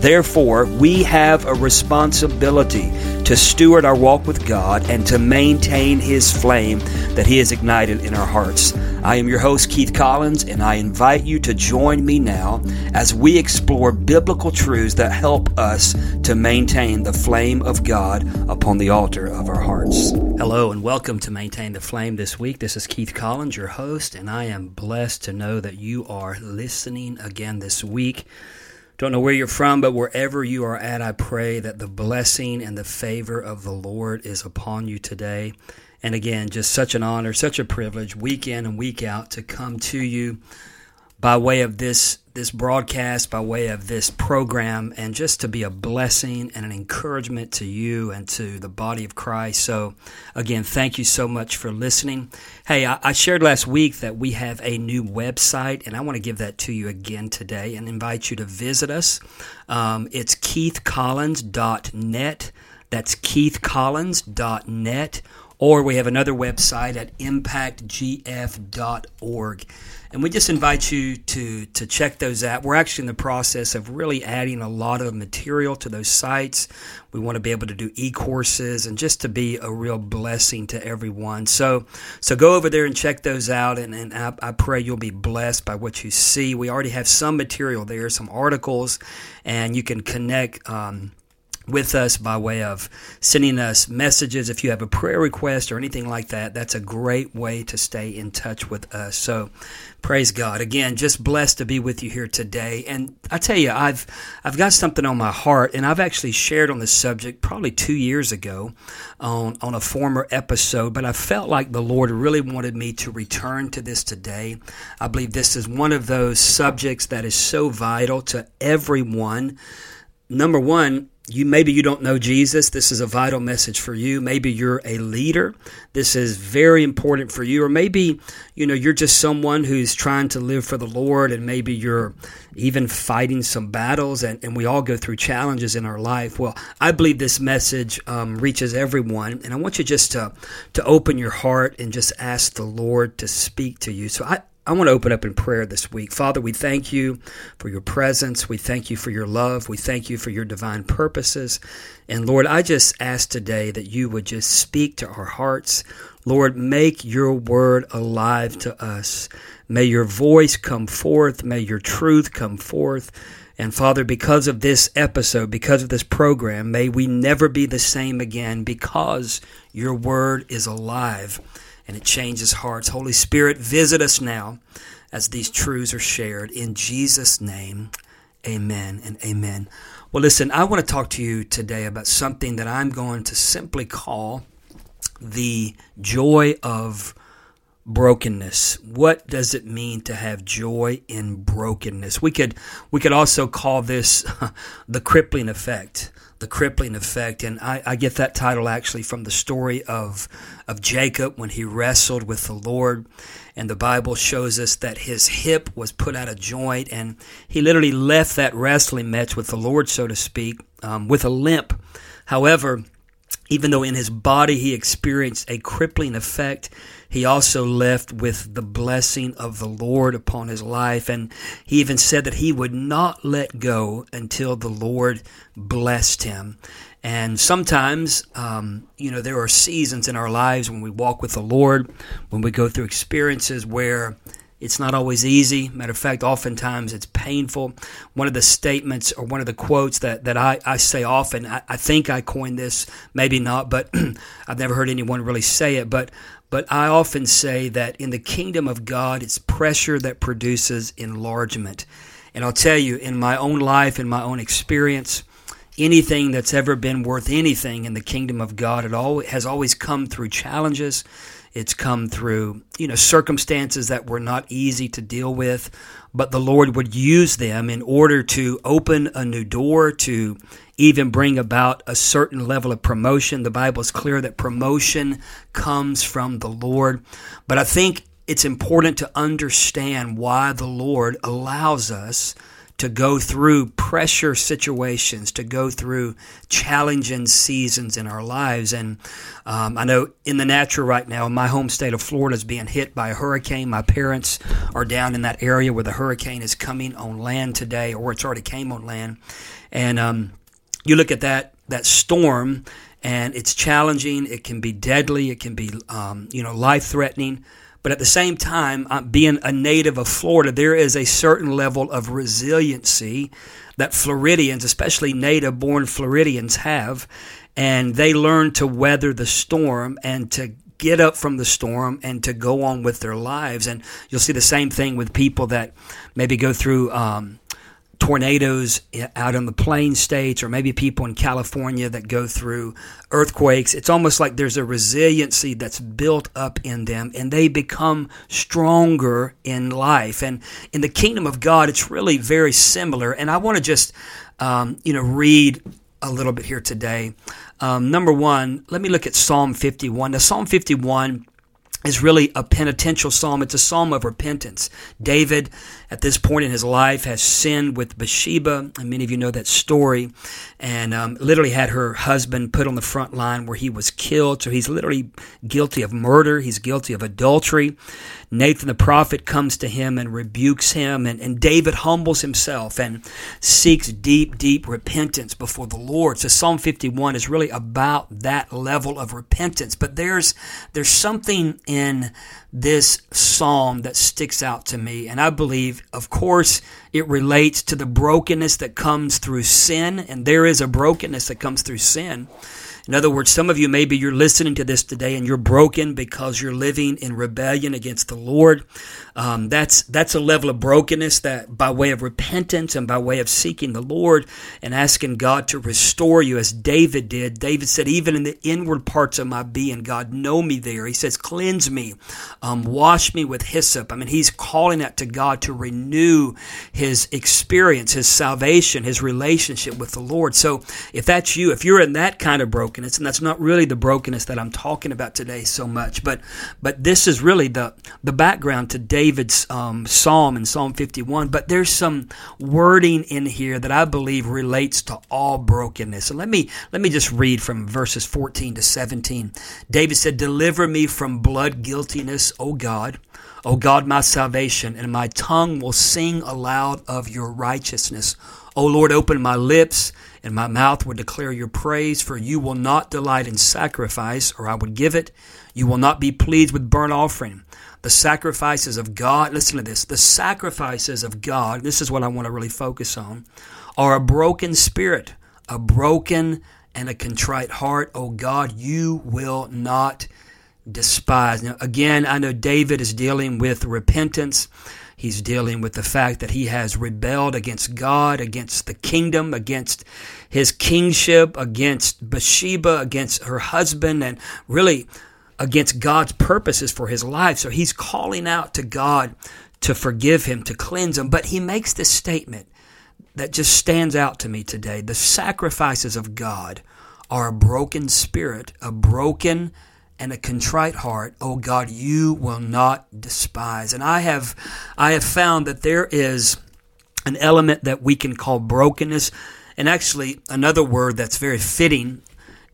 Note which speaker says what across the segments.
Speaker 1: Therefore, we have a responsibility to steward our walk with God and to maintain His flame that He has ignited in our hearts. I am your host, Keith Collins, and I invite you to join me now as we explore biblical truths that help us to maintain the flame of God upon the altar of our hearts. Hello, and welcome to Maintain the Flame this week. This is Keith Collins, your host, and I am blessed to know that you are listening again this week. Don't know where you're from, but wherever you are at, I pray that the blessing and the favor of the Lord is upon you today. And again, just such an honor, such a privilege, week in and week out, to come to you by way of this this broadcast, by way of this program, and just to be a blessing and an encouragement to you and to the body of Christ. So, again, thank you so much for listening. Hey, I, I shared last week that we have a new website, and I want to give that to you again today and invite you to visit us. Um, it's keithcollins.net. That's keithcollins.net or we have another website at impactgf.org. And we just invite you to, to check those out. We're actually in the process of really adding a lot of material to those sites. We want to be able to do e-courses and just to be a real blessing to everyone. So so go over there and check those out and, and I, I pray you'll be blessed by what you see. We already have some material there, some articles, and you can connect um, with us by way of sending us messages. If you have a prayer request or anything like that, that's a great way to stay in touch with us. So praise God. Again, just blessed to be with you here today. And I tell you, I've I've got something on my heart, and I've actually shared on this subject probably two years ago on, on a former episode, but I felt like the Lord really wanted me to return to this today. I believe this is one of those subjects that is so vital to everyone. Number one, you maybe you don't know Jesus. This is a vital message for you. Maybe you're a leader. This is very important for you. Or maybe, you know, you're just someone who's trying to live for the Lord and maybe you're even fighting some battles and, and we all go through challenges in our life. Well, I believe this message um, reaches everyone. And I want you just to, to open your heart and just ask the Lord to speak to you. So I, I want to open up in prayer this week. Father, we thank you for your presence. We thank you for your love. We thank you for your divine purposes. And Lord, I just ask today that you would just speak to our hearts. Lord, make your word alive to us. May your voice come forth. May your truth come forth. And Father, because of this episode, because of this program, may we never be the same again because your word is alive and it changes hearts. Holy Spirit, visit us now as these truths are shared. In Jesus' name, amen and amen. Well, listen, I want to talk to you today about something that I'm going to simply call the joy of brokenness. What does it mean to have joy in brokenness? We could we could also call this the crippling effect the crippling effect. And I, I, get that title actually from the story of, of Jacob when he wrestled with the Lord. And the Bible shows us that his hip was put out of joint, and he literally left that wrestling match with the Lord, so to speak, um, with a limp. However, even though in his body he experienced a crippling effect, he also left with the blessing of the Lord upon his life. And he even said that he would not let go until the Lord blessed him. And sometimes, um, you know, there are seasons in our lives when we walk with the Lord, when we go through experiences where it's not always easy. Matter of fact, oftentimes it's painful. One of the statements or one of the quotes that, that I, I say often, I, I think I coined this, maybe not, but I've never heard anyone really say it. But But I often say that in the kingdom of God, it's pressure that produces enlargement. And I'll tell you, in my own life, in my own experience, anything that's ever been worth anything in the kingdom of God it always, has always come through challenges. It's come through, you know, circumstances that were not easy to deal with, but the Lord would use them in order to open a new door, to even bring about a certain level of promotion. The Bible is clear that promotion comes from the Lord. But I think it's important to understand why the Lord allows us to go through pressure situations, to go through challenging seasons in our lives. And um, I know in the natural right now, my home state of Florida is being hit by a hurricane. My parents are down in that area where the hurricane is coming on land today, or it's already came on land. And um, you look at that that storm, and it's challenging. It can be deadly. It can be um, you know life threatening. But at the same time, uh, being a native of Florida, there is a certain level of resiliency that Floridians, especially native born Floridians, have. And they learn to weather the storm and to get up from the storm and to go on with their lives. And you'll see the same thing with people that maybe go through um, tornadoes out in the plain states or maybe people in California that go through earthquakes. It's almost like there's a resiliency that's built up in them and they become stronger in life. And in the kingdom of God, it's really very similar. And I want to just, um, you know, read a little bit here today. Um, number one, let me look at Psalm 51. Now, Psalm 51 is really a penitential psalm. It's a psalm of repentance. David, at this point in his life, has sinned with Bathsheba, and many of you know that story, and um, literally had her husband put on the front line where he was killed. So he's literally guilty of murder. He's guilty of adultery. Nathan the prophet comes to him and rebukes him, and, and David humbles himself and seeks deep, deep repentance before the Lord. So Psalm 51 is really about that level of repentance. But there's there's something in this psalm that sticks out to me, and I believe, of course, it relates to the brokenness that comes through sin, and there is a brokenness that comes through sin. In other words, some of you maybe you're listening to this today and you're broken because you're living in rebellion against the Lord. Um, that's that's a level of brokenness that by way of repentance and by way of seeking the Lord and asking God to restore you, as David did. David said, "Even in the inward parts of my being, God, know me there." He says, "Cleanse me, um, wash me with hyssop." I mean, he's calling out to God to renew his experience, his salvation, his relationship with the Lord. So, if that's you, if you're in that kind of brokenness brokenness, and that's not really the brokenness that I'm talking about today so much. But but this is really the the background to David's um, psalm in Psalm 51. But there's some wording in here that I believe relates to all brokenness. So let me let me just read from verses 14 to 17. David said, "Deliver me from blood guiltiness, O God." O God, my salvation, and my tongue will sing aloud of your righteousness. O Lord, open my lips, and my mouth will declare your praise, for you will not delight in sacrifice, or I would give it. You will not be pleased with burnt offering. The sacrifices of God, listen to this, the sacrifices of God, this is what I want to really focus on, are a broken spirit, a broken and a contrite heart. Oh God, you will not despise. Now, again, I know David is dealing with repentance. He's dealing with the fact that he has rebelled against God, against the kingdom, against his kingship, against Bathsheba, against her husband, and really against God's purposes for his life. So he's calling out to God to forgive him, to cleanse him. But he makes this statement that just stands out to me today. The sacrifices of God are a broken spirit, a broken and a contrite heart, O God, you will not despise. And I have, I have found that there is an element that we can call brokenness. And actually, another word that's very fitting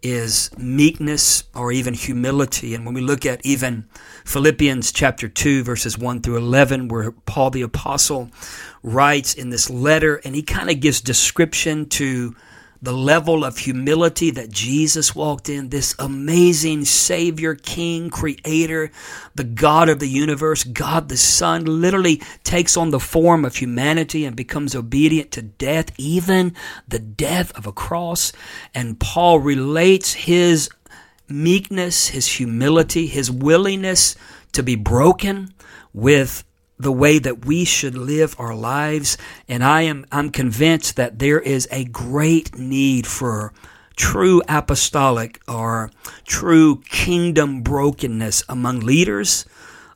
Speaker 1: is meekness or even humility. And when we look at even Philippians chapter 2, verses 1 through 11, where Paul the Apostle writes in this letter, and he kind of gives description to the level of humility that Jesus walked in, this amazing Savior, King, Creator, the God of the universe, God the Son, literally takes on the form of humanity and becomes obedient to death, even the death of a cross. And Paul relates his meekness, his humility, his willingness to be broken with the way that we should live our lives. And I am I'm convinced that there is a great need for true apostolic or true kingdom brokenness among leaders,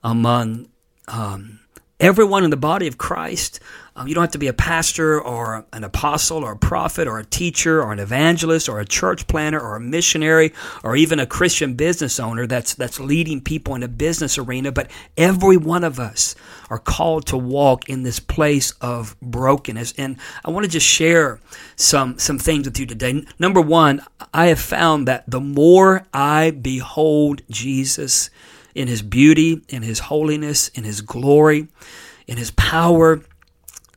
Speaker 1: among um, everyone in the body of Christ. Um, you don't have to be a pastor or an apostle or a prophet or a teacher or an evangelist or a church planter or a missionary or even a Christian business owner that's that's leading people in a business arena. But every one of us are called to walk in this place of brokenness. And I want to just share some some things with you today. Number one, I have found that the more I behold Jesus in his beauty, in his holiness, in his glory, in his power,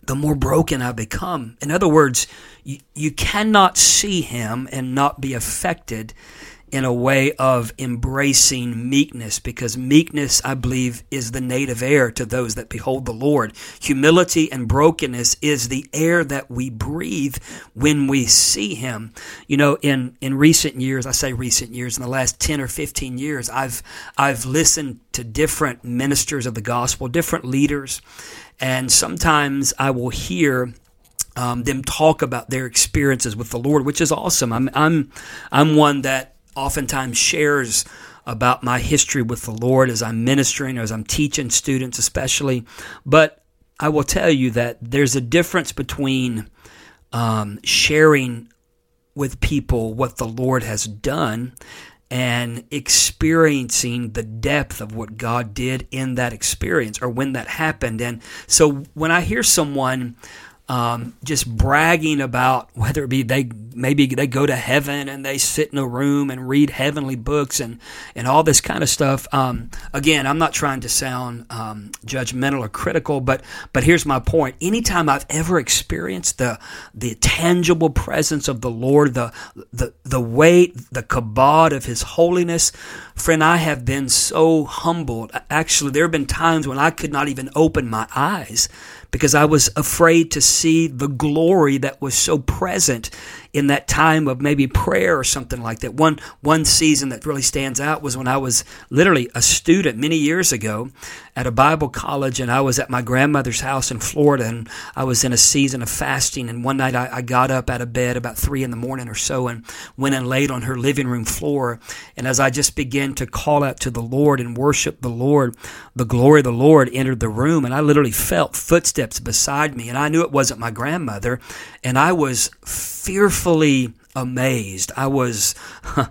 Speaker 1: the more broken I become. In other words, you, you cannot see him and not be affected in a way of embracing meekness because meekness, I believe, is the native air to those that behold the Lord. Humility and brokenness is the air that we breathe when we see Him. You know, in, in recent years, I say recent years, in the last 10 or 15 years, I've, I've listened to different ministers of the gospel, different leaders, and sometimes I will hear um, them talk about their experiences with the Lord, which is awesome. I'm I'm I'm one that oftentimes shares about my history with the Lord as I'm ministering or as I'm teaching students, especially. But I will tell you that there's a difference between um, sharing with people what the Lord has done and experiencing the depth of what God did in that experience or when that happened. And so when I hear someone um, just bragging about whether it be they maybe they go to heaven and they sit in a room and read heavenly books and and all this kind of stuff. Um, again, I'm not trying to sound um, judgmental or critical, but but here's my point. Anytime I've ever experienced the the tangible presence of the Lord, the the the weight, the kabod of His holiness, friend, I have been so humbled. Actually, there have been times when I could not even open my eyes because I was afraid to see the glory that was so present in that time of maybe prayer or something like that. One one season that really stands out was when I was literally a student many years ago at a Bible college, and I was at my grandmother's house in Florida, and I was in a season of fasting. And one night I, I got up out of bed about three in the morning or so, and went and laid on her living room floor. And as I just began to call out to the Lord and worship the Lord, the glory of the Lord entered the room, and I literally felt footsteps beside me, and I knew it wasn't my grandmother, and I was amazed. I was.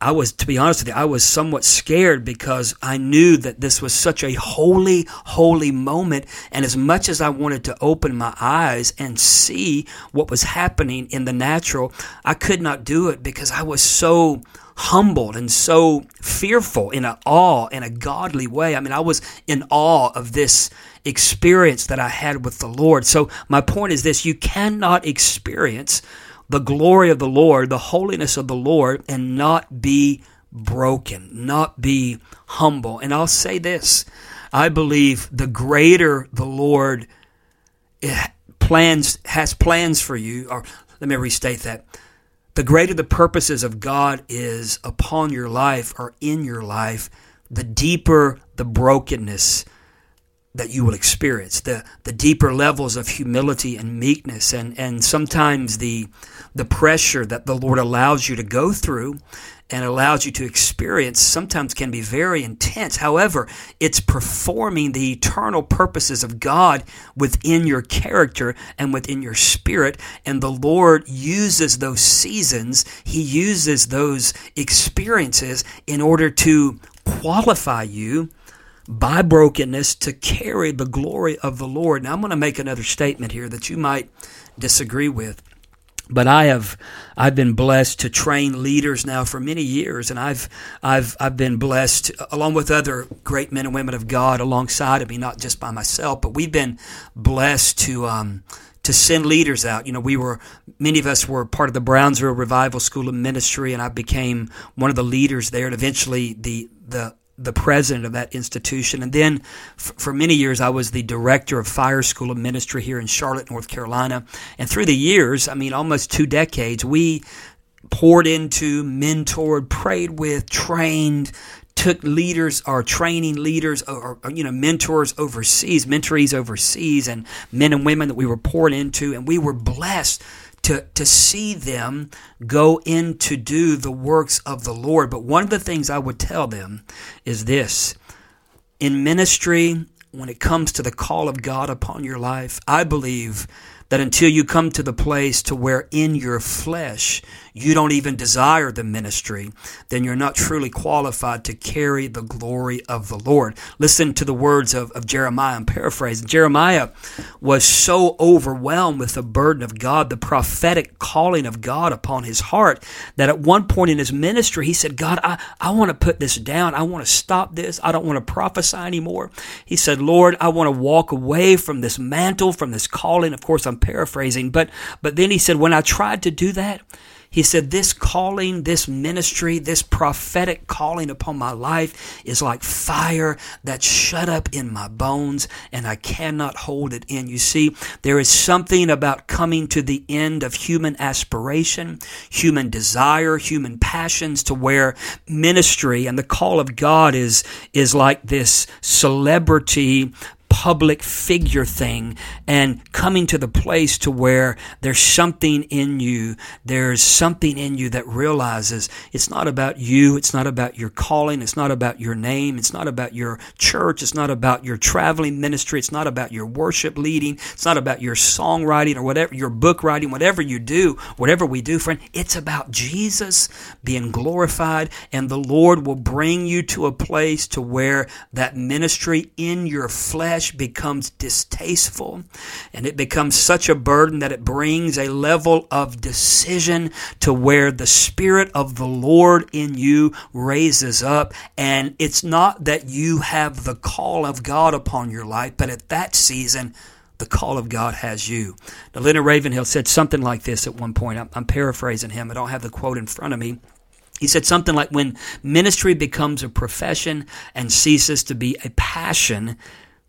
Speaker 1: I was, to be honest with you, I was somewhat scared because I knew that this was such a holy, holy moment. And as much as I wanted to open my eyes and see what was happening in the natural, I could not do it because I was so humbled and so fearful in an awe in a godly way. I mean, I was in awe of this experience that I had with the Lord. So my point is this, you cannot experience the glory of the Lord, the holiness of the Lord and not be broken, not be humble. And I'll say this, I believe the greater the Lord eh, plans has plans for you or let me restate that the greater the purposes of God is upon your life or in your life, the deeper the brokenness that you will experience, the, the deeper levels of humility and meekness, and, and sometimes the, the pressure that the Lord allows you to go through and allows you to experience sometimes can be very intense. However, it's performing the eternal purposes of God within your character and within your spirit. And the Lord uses those seasons, He uses those experiences in order to qualify you by brokenness to carry the glory of the Lord. Now, I'm going to make another statement here that you might disagree with. But I have I've been blessed to train leaders now for many years, and I've I've I've been blessed along with other great men and women of God alongside of me, not just by myself, but we've been blessed to um, to send leaders out. You know, we were many of us were part of the Brownsville Revival School of Ministry, and I became one of the leaders there, and eventually the the the president of that institution. And then f- for many years, I was the director of Fire School of Ministry here in Charlotte, North Carolina. And through the years, I mean, almost two decades, we poured into, mentored, prayed with, trained, took leaders or training leaders or, or, you know mentors overseas mentorees overseas and men and women that we were poured into and we were blessed to, to see them go in to do the works of the Lord. But one of the things I would tell them is this in ministry, when it comes to the call of God upon your life, I believe that until you come to the place to where in your flesh you don't even desire the ministry, then you're not truly qualified to carry the glory of the Lord. Listen to the words of, of Jeremiah. I'm paraphrasing. Jeremiah was so overwhelmed with the burden of God, the prophetic calling of God upon his heart, that at one point in his ministry, he said, God, I, I want to put this down. I want to stop this. I don't want to prophesy anymore. He said, Lord, I want to walk away from this mantle, from this calling. Of course, I'm paraphrasing, but, but then he said, when I tried to do that, he said, This calling, this ministry, this prophetic calling upon my life is like fire that's shut up in my bones and I cannot hold it in. You see, there is something about coming to the end of human aspiration, human desire, human passions to where ministry and the call of God is, is like this celebrity public figure thing and coming to the place to where there's something in you there's something in you that realizes it's not about you it's not about your calling it's not about your name it's not about your church it's not about your traveling ministry it's not about your worship leading it's not about your songwriting or whatever your book writing whatever you do whatever we do friend it's about Jesus being glorified and the Lord will bring you to a place to where that ministry in your flesh becomes distasteful and it becomes such a burden that it brings a level of decision to where the Spirit of the Lord in you raises up. And it's not that you have the call of God upon your life, but at that season, the call of God has you. Now, Leonard Ravenhill said something like this at one point. I'm, I'm paraphrasing him. I don't have the quote in front of me. He said something like, When ministry becomes a profession and ceases to be a passion,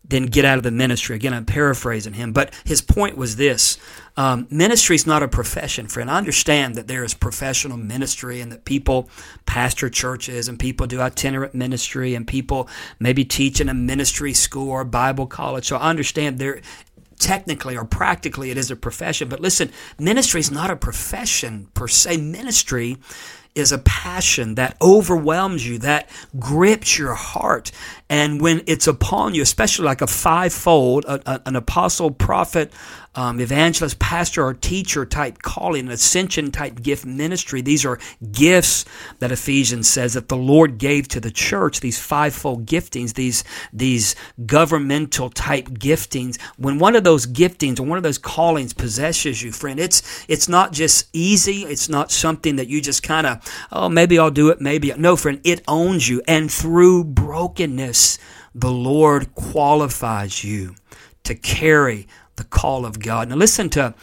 Speaker 1: then get out of the ministry. Again, I'm paraphrasing him, but his point was this um, ministry is not a profession, friend. I understand that there is professional ministry and that people pastor churches and people do itinerant ministry and people maybe teach in a ministry school or Bible college. So I understand there technically or practically it is a profession. But listen, ministry is not a profession per se. Ministry is a passion that overwhelms you, that grips your heart. And when it's upon you, especially like a fivefold, a, a, an apostle, prophet, um, evangelist, pastor, or teacher type calling, ascension type gift ministry. These are gifts that Ephesians says that the Lord gave to the church, these fivefold giftings, these, these governmental type giftings. When one of those giftings or one of those callings possesses you, friend, it's, it's not just easy. It's not something that you just kind of, oh, maybe I'll do it, maybe. No, friend, it owns you. And through brokenness, the Lord qualifies you to carry the call of God. Now, listen to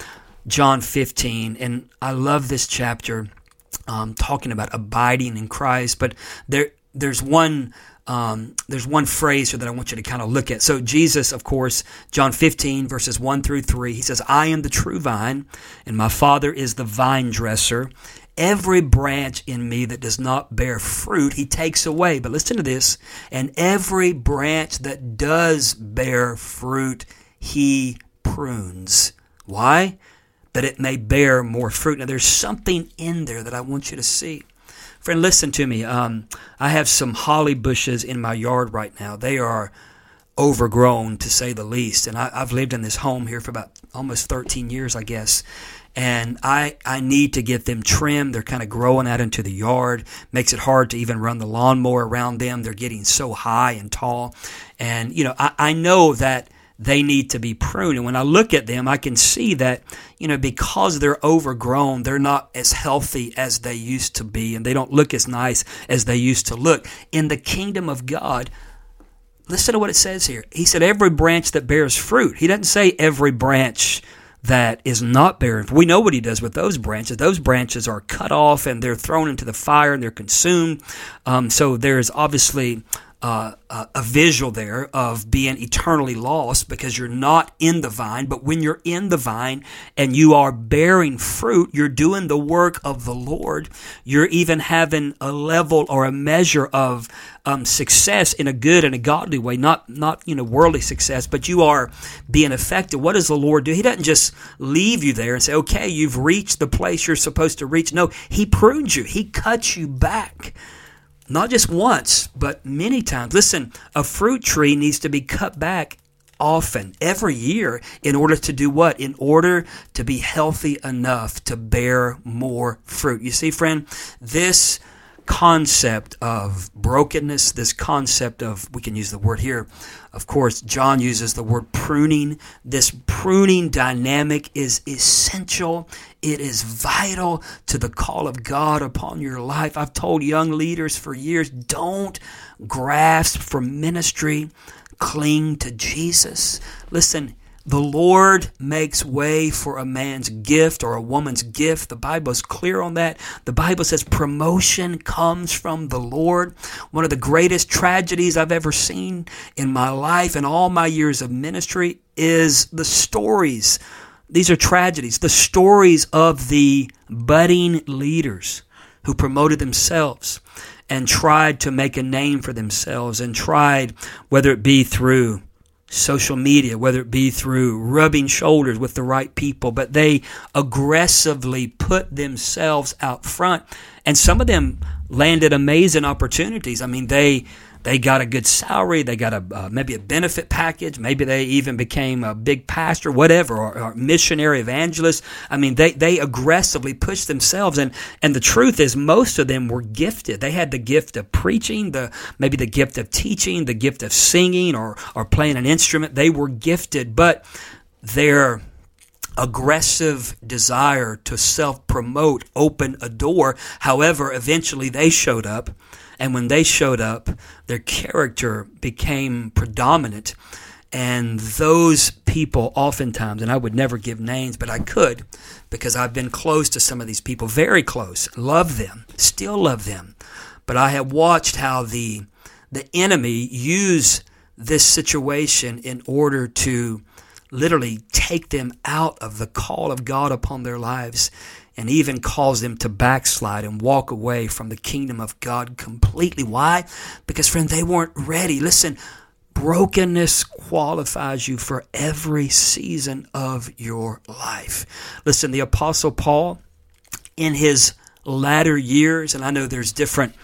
Speaker 1: John 15, and I love this chapter um, talking about abiding in Christ, but there, there's one. Um, there's one phrase here that I want you to kind of look at. So, Jesus, of course, John 15, verses 1 through 3, he says, I am the true vine, and my Father is the vine dresser. Every branch in me that does not bear fruit, he takes away. But listen to this. And every branch that does bear fruit, he prunes. Why? That it may bear more fruit. Now, there's something in there that I want you to see. Friend, listen to me. Um, I have some holly bushes in my yard right now. They are overgrown, to say the least. And I, have lived in this home here for about almost 13 years, I guess. And I, I need to get them trimmed. They're kind of growing out into the yard. Makes it hard to even run the lawnmower around them. They're getting so high and tall. And, you know, I, I know that they need to be pruned. And when I look at them, I can see that, you know, because they're overgrown, they're not as healthy as they used to be, and they don't look as nice as they used to look. In the kingdom of God, listen to what it says here. He said, every branch that bears fruit. He doesn't say every branch that is not bearing. We know what he does with those branches. Those branches are cut off and they're thrown into the fire and they're consumed. Um, so there's obviously uh, a visual there of being eternally lost because you're not in the vine. But when you're in the vine and you are bearing fruit, you're doing the work of the Lord. You're even having a level or a measure of um, success in a good and a godly way, not not you know worldly success, but you are being effective. What does the Lord do? He doesn't just leave you there and say, "Okay, you've reached the place you're supposed to reach." No, He prunes you. He cuts you back not just once, but many times. Listen, a fruit tree needs to be cut back often, every year, in order to do what? In order to be healthy enough to bear more fruit. You see, friend, this concept of brokenness, this concept of, we can use the word here, of course, John uses the word pruning. This pruning dynamic is essential. It is vital to the call of God upon your life. I've told young leaders for years don't grasp for ministry, cling to Jesus. Listen, the Lord makes way for a man's gift or a woman's gift. The Bible is clear on that. The Bible says promotion comes from the Lord. One of the greatest tragedies I've ever seen in my life and all my years of ministry is the stories. These are tragedies. The stories of the budding leaders who promoted themselves and tried to make a name for themselves and tried, whether it be through social media, whether it be through rubbing shoulders with the right people, but they aggressively put themselves out front. And some of them landed amazing opportunities. I mean, they they got a good salary, they got a uh, maybe a benefit package, maybe they even became a big pastor, whatever, or, or, missionary evangelist. I mean, they they aggressively pushed themselves, and and the truth is, most of them were gifted. They had the gift of preaching, the maybe the gift of teaching, the gift of singing, or or playing an instrument. They were gifted, but their aggressive desire to self promote opened a door. However, eventually they showed up and when they showed up, their character became predominant. And those people, oftentimes, and I would never give names, but I could because I've been close to some of these people, very close, love them, still love them. But I have watched how the, the enemy use this situation in order to literally take them out of the call of God upon their lives and even cause them to backslide and walk away from the kingdom of God completely. Why? Because, friend, they weren't ready. Listen, brokenness qualifies you for every season of your life. Listen, the Apostle Paul, in his latter years, and I know there's different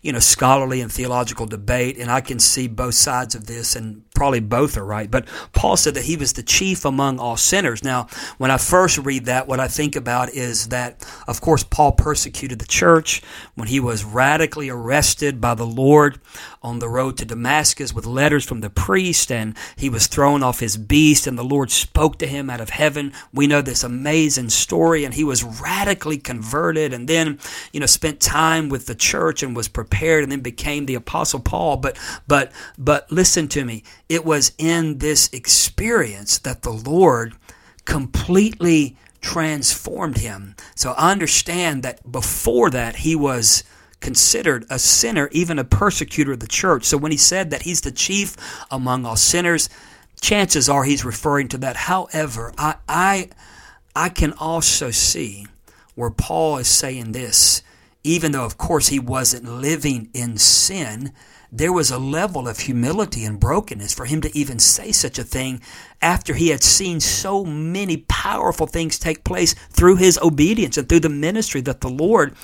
Speaker 1: you know, scholarly and theological debate, and I can see both sides of this, and probably both are right. But Paul said that he was the chief among all sinners. Now, when I first read that, what I think about is that, of course, Paul persecuted the church when he was radically arrested by the Lord on the road to Damascus with letters from the priest, and he was thrown off his beast, and the Lord spoke to him out of heaven. We know this amazing story, and he was radically converted, and then, you know, spent time with the church and was prepared prepared and then became the apostle Paul. But but but listen to me. It was in this experience that the Lord completely transformed him. So I understand that before that he was considered a sinner, even a persecutor of the church. So when he said that he's the chief among all sinners, chances are he's referring to that. However, I I I can also see where Paul is saying this even though, of course, he wasn't living in sin, there was a level of humility and brokenness for him to even say such a thing after he had seen so many powerful things take place through his obedience and through the ministry that the Lord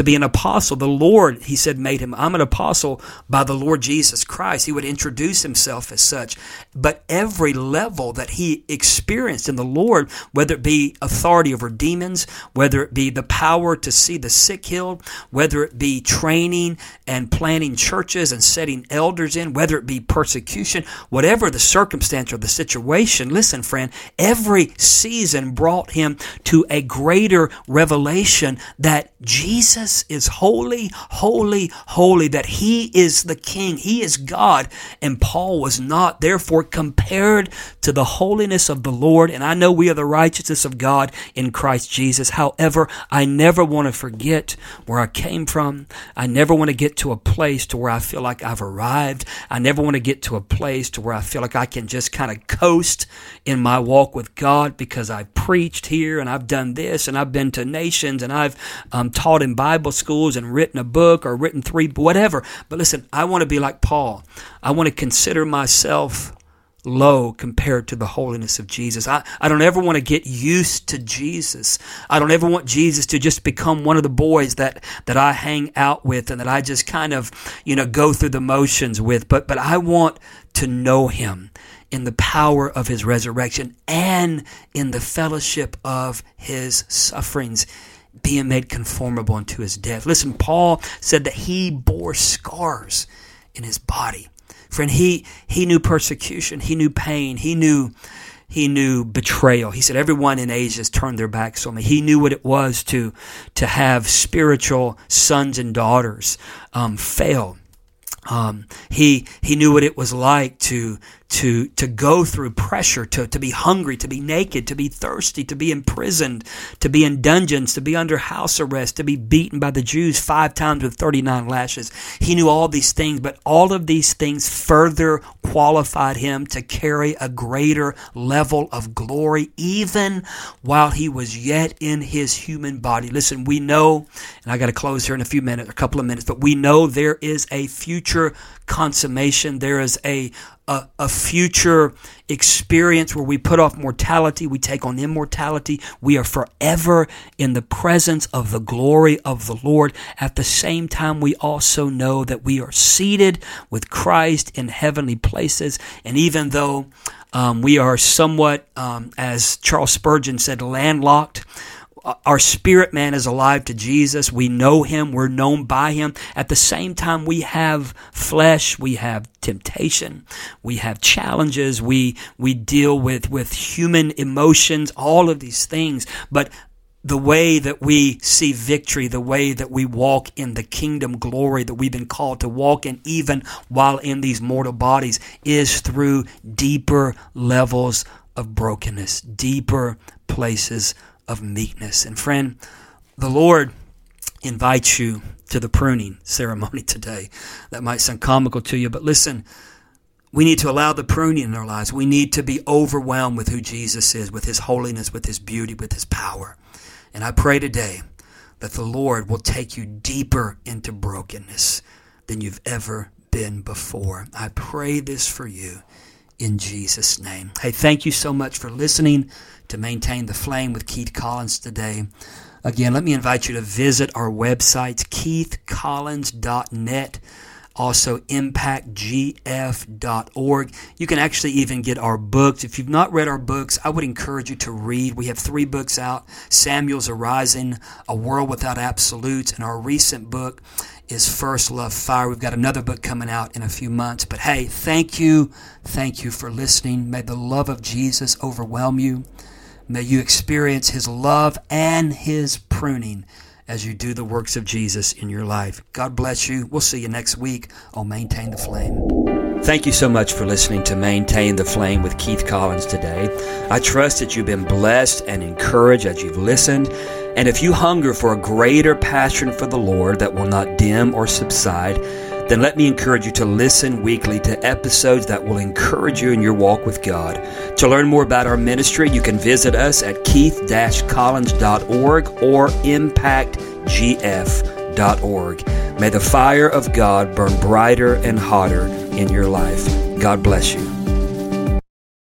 Speaker 1: to be an apostle. The Lord, he said, made him. I'm an apostle by the Lord Jesus Christ. He would introduce himself as such. But every level that he experienced in the Lord, whether it be authority over demons, whether it be the power to see the sick healed, whether it be training and planning churches and setting elders in, whether it be persecution, whatever the circumstance or the situation, listen, friend, every season brought him to a greater revelation that Jesus Jesus is holy, holy, holy, that he is the king, he is God, and Paul was not. Therefore, compared to the holiness of the Lord, and I know we are the righteousness of God in Christ Jesus. However, I never want to forget where I came from. I never want to get to a place to where I feel like I've arrived. I never want to get to a place to where I feel like I can just kind of coast in my walk with God because I've preached here and I've done this and I've been to nations and I've um, taught in Bible schools and written a book or written three, whatever. But listen, I want to be like Paul. I want to consider myself low compared to the holiness of Jesus. I, I don't ever want to get used to Jesus. I don't ever want Jesus to just become one of the boys that, that I hang out with and that I just kind of, you know, go through the motions with. But, but I want to know him in the power of his resurrection and in the fellowship of his sufferings being made conformable unto his death. Listen, Paul said that he bore scars in his body. Friend, he, he knew persecution, he knew pain, he knew he knew betrayal. He said, everyone in Asia has turned their backs on me. He knew what it was to, to have spiritual sons and daughters um, fail. Um, he he knew what it was like to to to go through pressure, to, to be hungry, to be naked, to be thirsty, to be imprisoned, to be in dungeons, to be under house arrest, to be beaten by the Jews five times with 39 lashes. He knew all these things, but all of these things further qualified him to carry a greater level of glory, even while he was yet in his human body. Listen, we know, and I got to close here in a few minutes, a couple of minutes, but we know there is a future consummation. There is a, a, a, future experience where we put off mortality, we take on immortality. We are forever in the presence of the glory of the Lord. At the same time, we also know that we are seated with Christ in heavenly places. And even though um, we are somewhat, um, as Charles Spurgeon said, landlocked, our spirit man is alive to Jesus. We know him. We're known by him. At the same time, we have flesh. We have temptation. We have challenges. We, we deal with, with human emotions, all of these things. But the way that we see victory, the way that we walk in the kingdom glory that we've been called to walk in, even while in these mortal bodies, is through deeper levels of brokenness, deeper places of meekness. And friend, the Lord invites you to the pruning ceremony today. That might sound comical to you, but listen, we need to allow the pruning in our lives. We need to be overwhelmed with who Jesus is, with his holiness, with his beauty, with his power. And I pray today that the Lord will take you deeper into brokenness than you've ever been before. I pray this for you in Jesus' name. Hey, thank you so much for listening to maintain the flame with Keith Collins today. Again, let me invite you to visit our websites, keithcollins.net, also impactgf.org. You can actually even get our books. If you've not read our books, I would encourage you to read. We have three books out Samuel's Arising, A World Without Absolutes, and our recent book is First Love Fire. We've got another book coming out in a few months. But hey, thank you. Thank you for listening. May the love of Jesus overwhelm you. May you experience His love and His pruning as you do the works of Jesus in your life. God bless you. We'll see you next week on Maintain the Flame. Thank you so much for listening to Maintain the Flame with Keith Collins today. I trust that you've been blessed and encouraged as you've listened. And if you hunger for a greater passion for the Lord that will not dim or subside, then let me encourage you to listen weekly to episodes that will encourage you in your walk with God. To learn more about our ministry, you can visit us at keith-collins.org or impactgf.org. May the fire of God burn brighter and hotter in your life. God bless you.